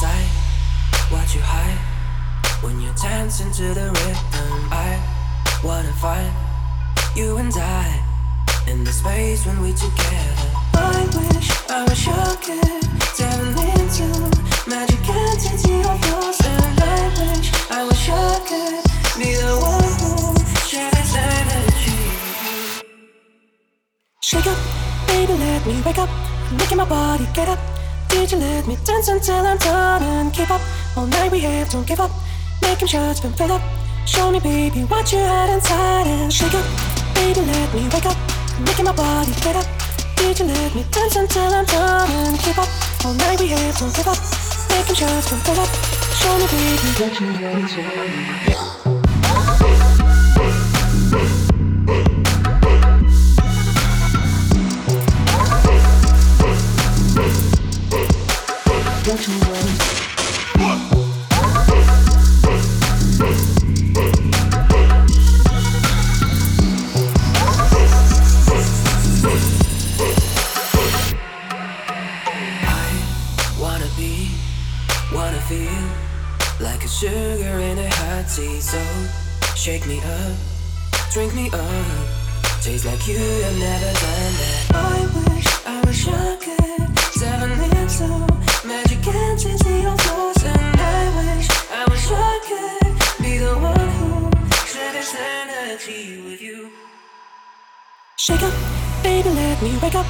sight. What you hide when you're dancing to the rhythm. I wanna find you and I in the space when we together. I wish I was your kid, turn into magic entity of yours. And I wish I was your kid, be the one who shares energy. Shake up, baby, let me wake up. Making my body get up. Did you let me dance until I'm done and keep up? All night we have, don't give up. Making shots been filled up. Show me, baby, what you had inside and shake up, baby, let me wake up. Making my body get up. Did you let me dance until I'm done and keep up? All night we have, don't give up. Making shots been filled up. Show me, baby, what you had inside. Taste like a sugar in a heart so shake me up drink me up. Just like you have never done that. I wish I was kid, Shake up, baby, let me wake up.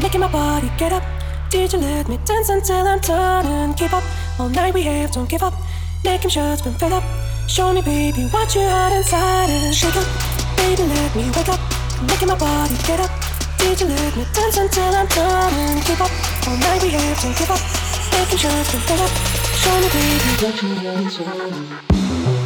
Making my body get up. Did you let me dance until I'm and keep up? All night we have, don't give up. Making shots been filled up. Show me, baby, what you had inside and shake up, baby, let me wake up. Making my body get up. Did you let me dance until I'm and keep up? All night we have, don't give up. Making shots been filled up. Show me, baby, what you had inside.